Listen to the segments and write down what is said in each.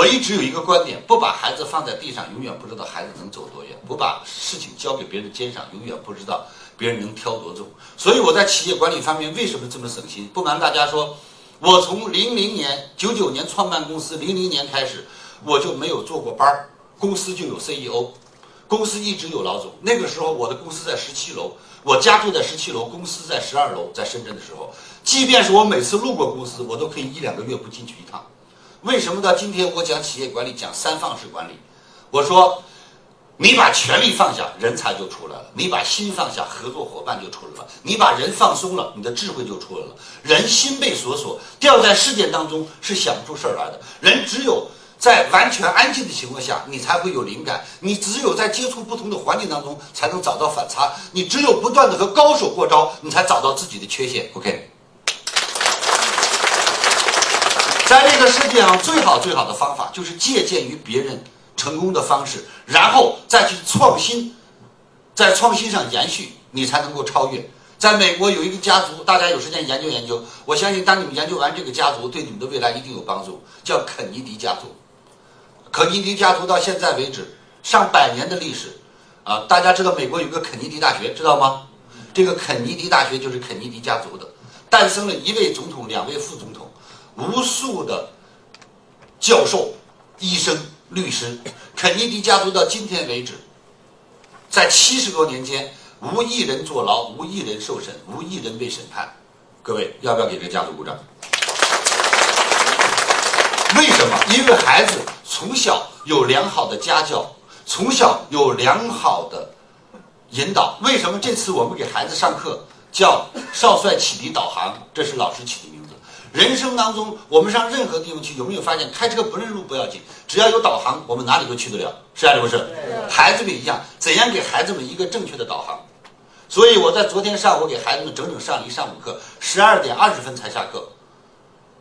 我一直有一个观点：不把孩子放在地上，永远不知道孩子能走多远；不把事情交给别人肩上，永远不知道别人能挑多重。所以我在企业管理方面为什么这么省心？不瞒大家说，我从零零年、九九年创办公司，零零年开始，我就没有做过班儿，公司就有 CEO，公司一直有老总。那个时候我的公司在十七楼，我家住在十七楼，公司在十二楼，在深圳的时候，即便是我每次路过公司，我都可以一两个月不进去一趟。为什么到今天我讲企业管理讲三放式管理？我说，你把权力放下，人才就出来了；你把心放下，合作伙伴就出来了；你把人放松了，你的智慧就出来了。人心被锁锁，掉在事件当中是想不出事儿来的。人只有在完全安静的情况下，你才会有灵感；你只有在接触不同的环境当中，才能找到反差；你只有不断的和高手过招，你才找到自己的缺陷。OK。在这个世界上，最好最好的方法就是借鉴于别人成功的方式，然后再去创新，在创新上延续，你才能够超越。在美国有一个家族，大家有时间研究研究。我相信，当你们研究完这个家族，对你们的未来一定有帮助。叫肯尼迪家族。肯尼迪家族到现在为止上百年的历史，啊，大家知道美国有个肯尼迪大学，知道吗？这个肯尼迪大学就是肯尼迪家族的，诞生了一位总统，两位副总。无数的教授、医生、律师，肯尼迪家族到今天为止，在七十多年间，无一人坐牢，无一人受审，无一人被审判。各位，要不要给这个家族鼓掌？为什么？因为孩子从小有良好的家教，从小有良好的引导。为什么这次我们给孩子上课叫“少帅启迪导航”？这是老师起的名。人生当中，我们上任何地方去，有没有发现开车不认路不要紧，只要有导航，我们哪里都去得了，是啊是不是？孩子们一样，怎样给孩子们一个正确的导航？所以我在昨天上午给孩子们整整上了一上午课，十二点二十分才下课，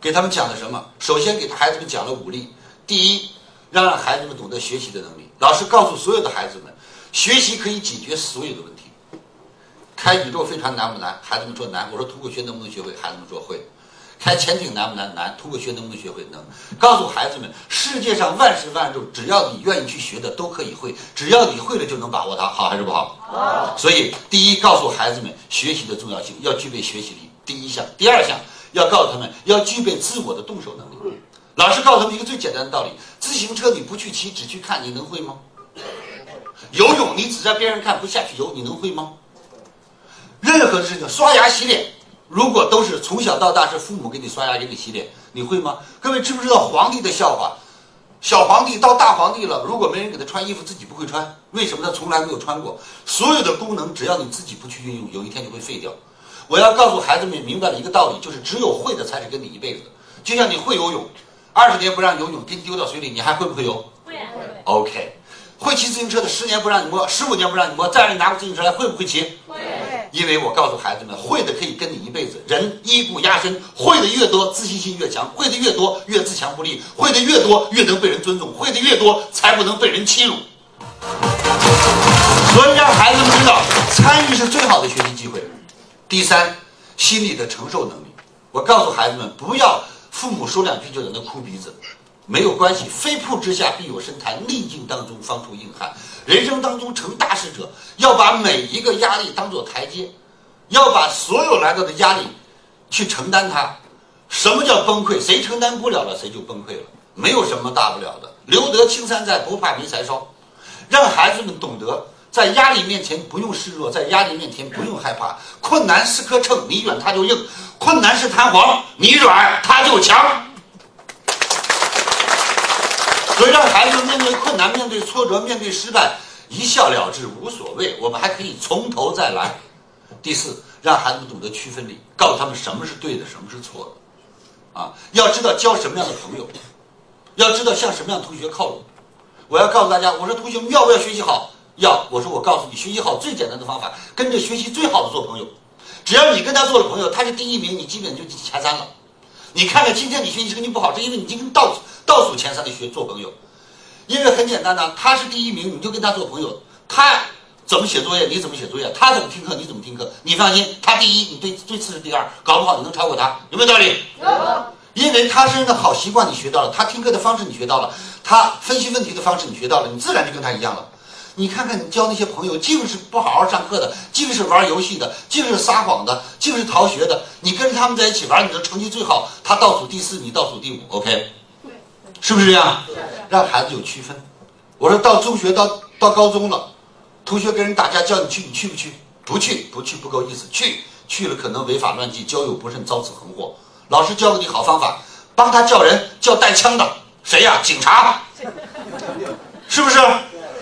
给他们讲了什么？首先给孩子们讲了五力，第一，让让孩子们懂得学习的能力。老师告诉所有的孩子们，学习可以解决所有的问题。开宇宙飞船难不难？孩子们说难。我说通过学能不能学会？孩子们说会。开潜艇难不难？难。通过学能不能学会？能。告诉孩子们，世界上万事万物，只要你愿意去学的，都可以会。只要你会了，就能把握它。好还是不好？好。所以，第一，告诉孩子们学习的重要性，要具备学习力。第一项，第二项，要告诉他们要具备自我的动手能力。老师告诉他们一个最简单的道理：自行车你不去骑，只去看，你能会吗？游泳你只在边上看，不下去游，你能会吗？任何事情，刷牙洗脸。如果都是从小到大是父母给你刷牙给你洗脸，你会吗？各位知不知道皇帝的笑话？小皇帝到大皇帝了，如果没人给他穿衣服，自己不会穿，为什么他从来没有穿过？所有的功能，只要你自己不去运用，有一天就会废掉。我要告诉孩子们明白了一个道理，就是只有会的才是跟你一辈子的。就像你会游泳，二十年不让游泳，给你丢到水里，你还会不会游？会。OK。会骑自行车的，十年不让你摸，十五年不让你摸，再让你拿个自行车来，会不会骑？会。因为我告诉孩子们，会的可以跟你一辈子。人一步压身，会的越多，自信心越强；会的越多，越自强不息；会的越多，越能被人尊重；会的越多，才不能被人欺辱。所以让孩子们知道，参与是最好的学习机会。第三，心理的承受能力。我告诉孩子们，不要父母说两句就在那哭鼻子。没有关系，飞瀑之下必有深潭，逆境当中方出硬汉。人生当中成大事者，要把每一个压力当做台阶，要把所有来到的压力去承担它。什么叫崩溃？谁承担不了了，谁就崩溃了。没有什么大不了的。留得青山在，不怕没柴烧。让孩子们懂得，在压力面前不用示弱，在压力面前不用害怕。困难是颗秤，你软它就硬；困难是弹簧，你软它就强。所以让孩子面对困难、面对挫折、面对失败，一笑了之，无所谓。我们还可以从头再来。第四，让孩子懂得区分力，告诉他们什么是对的，什么是错的。啊，要知道交什么样的朋友，要知道向什么样的同学靠拢。我要告诉大家，我说同学们要不要学习好？要。我说我告诉你，学习好最简单的方法，跟着学习最好的做朋友。只要你跟他做了朋友，他是第一名，你基本就前三了。你看看今天你学习成绩不好，是因为你今天倒倒数前三的学做朋友，因为很简单呢，他是第一名，你就跟他做朋友。他怎么写作业，你怎么写作业；他怎么听课，你怎么听课。你放心，他第一，你对对次是第二，搞不好你能超过他，有没有道理？有。因为他身上的好习惯你学到了，他听课的方式你学到了，他分析问题的方式你学到了，你自然就跟他一样了。你看看你交那些朋友，净是不好好上课的，净是玩游戏的，净是撒谎的，净是逃学的。你跟着他们在一起玩，你的成绩最好，他倒数第四，你倒数第五，OK？是不是这样？让孩子有区分。我说到中学到到高中了，同学跟人打架叫你去，你去不去？不去，不去不够意思。去去了可能违法乱纪，交友不慎，遭此横祸。老师教给你好方法，帮他叫人，叫带枪的，谁呀？警察，是不是？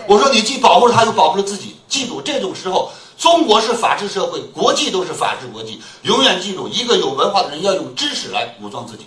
我说你既保护了他，又保护了自己。记住，这种时候，中国是法治社会，国际都是法治国际。永远记住，一个有文化的人要用知识来武装自己。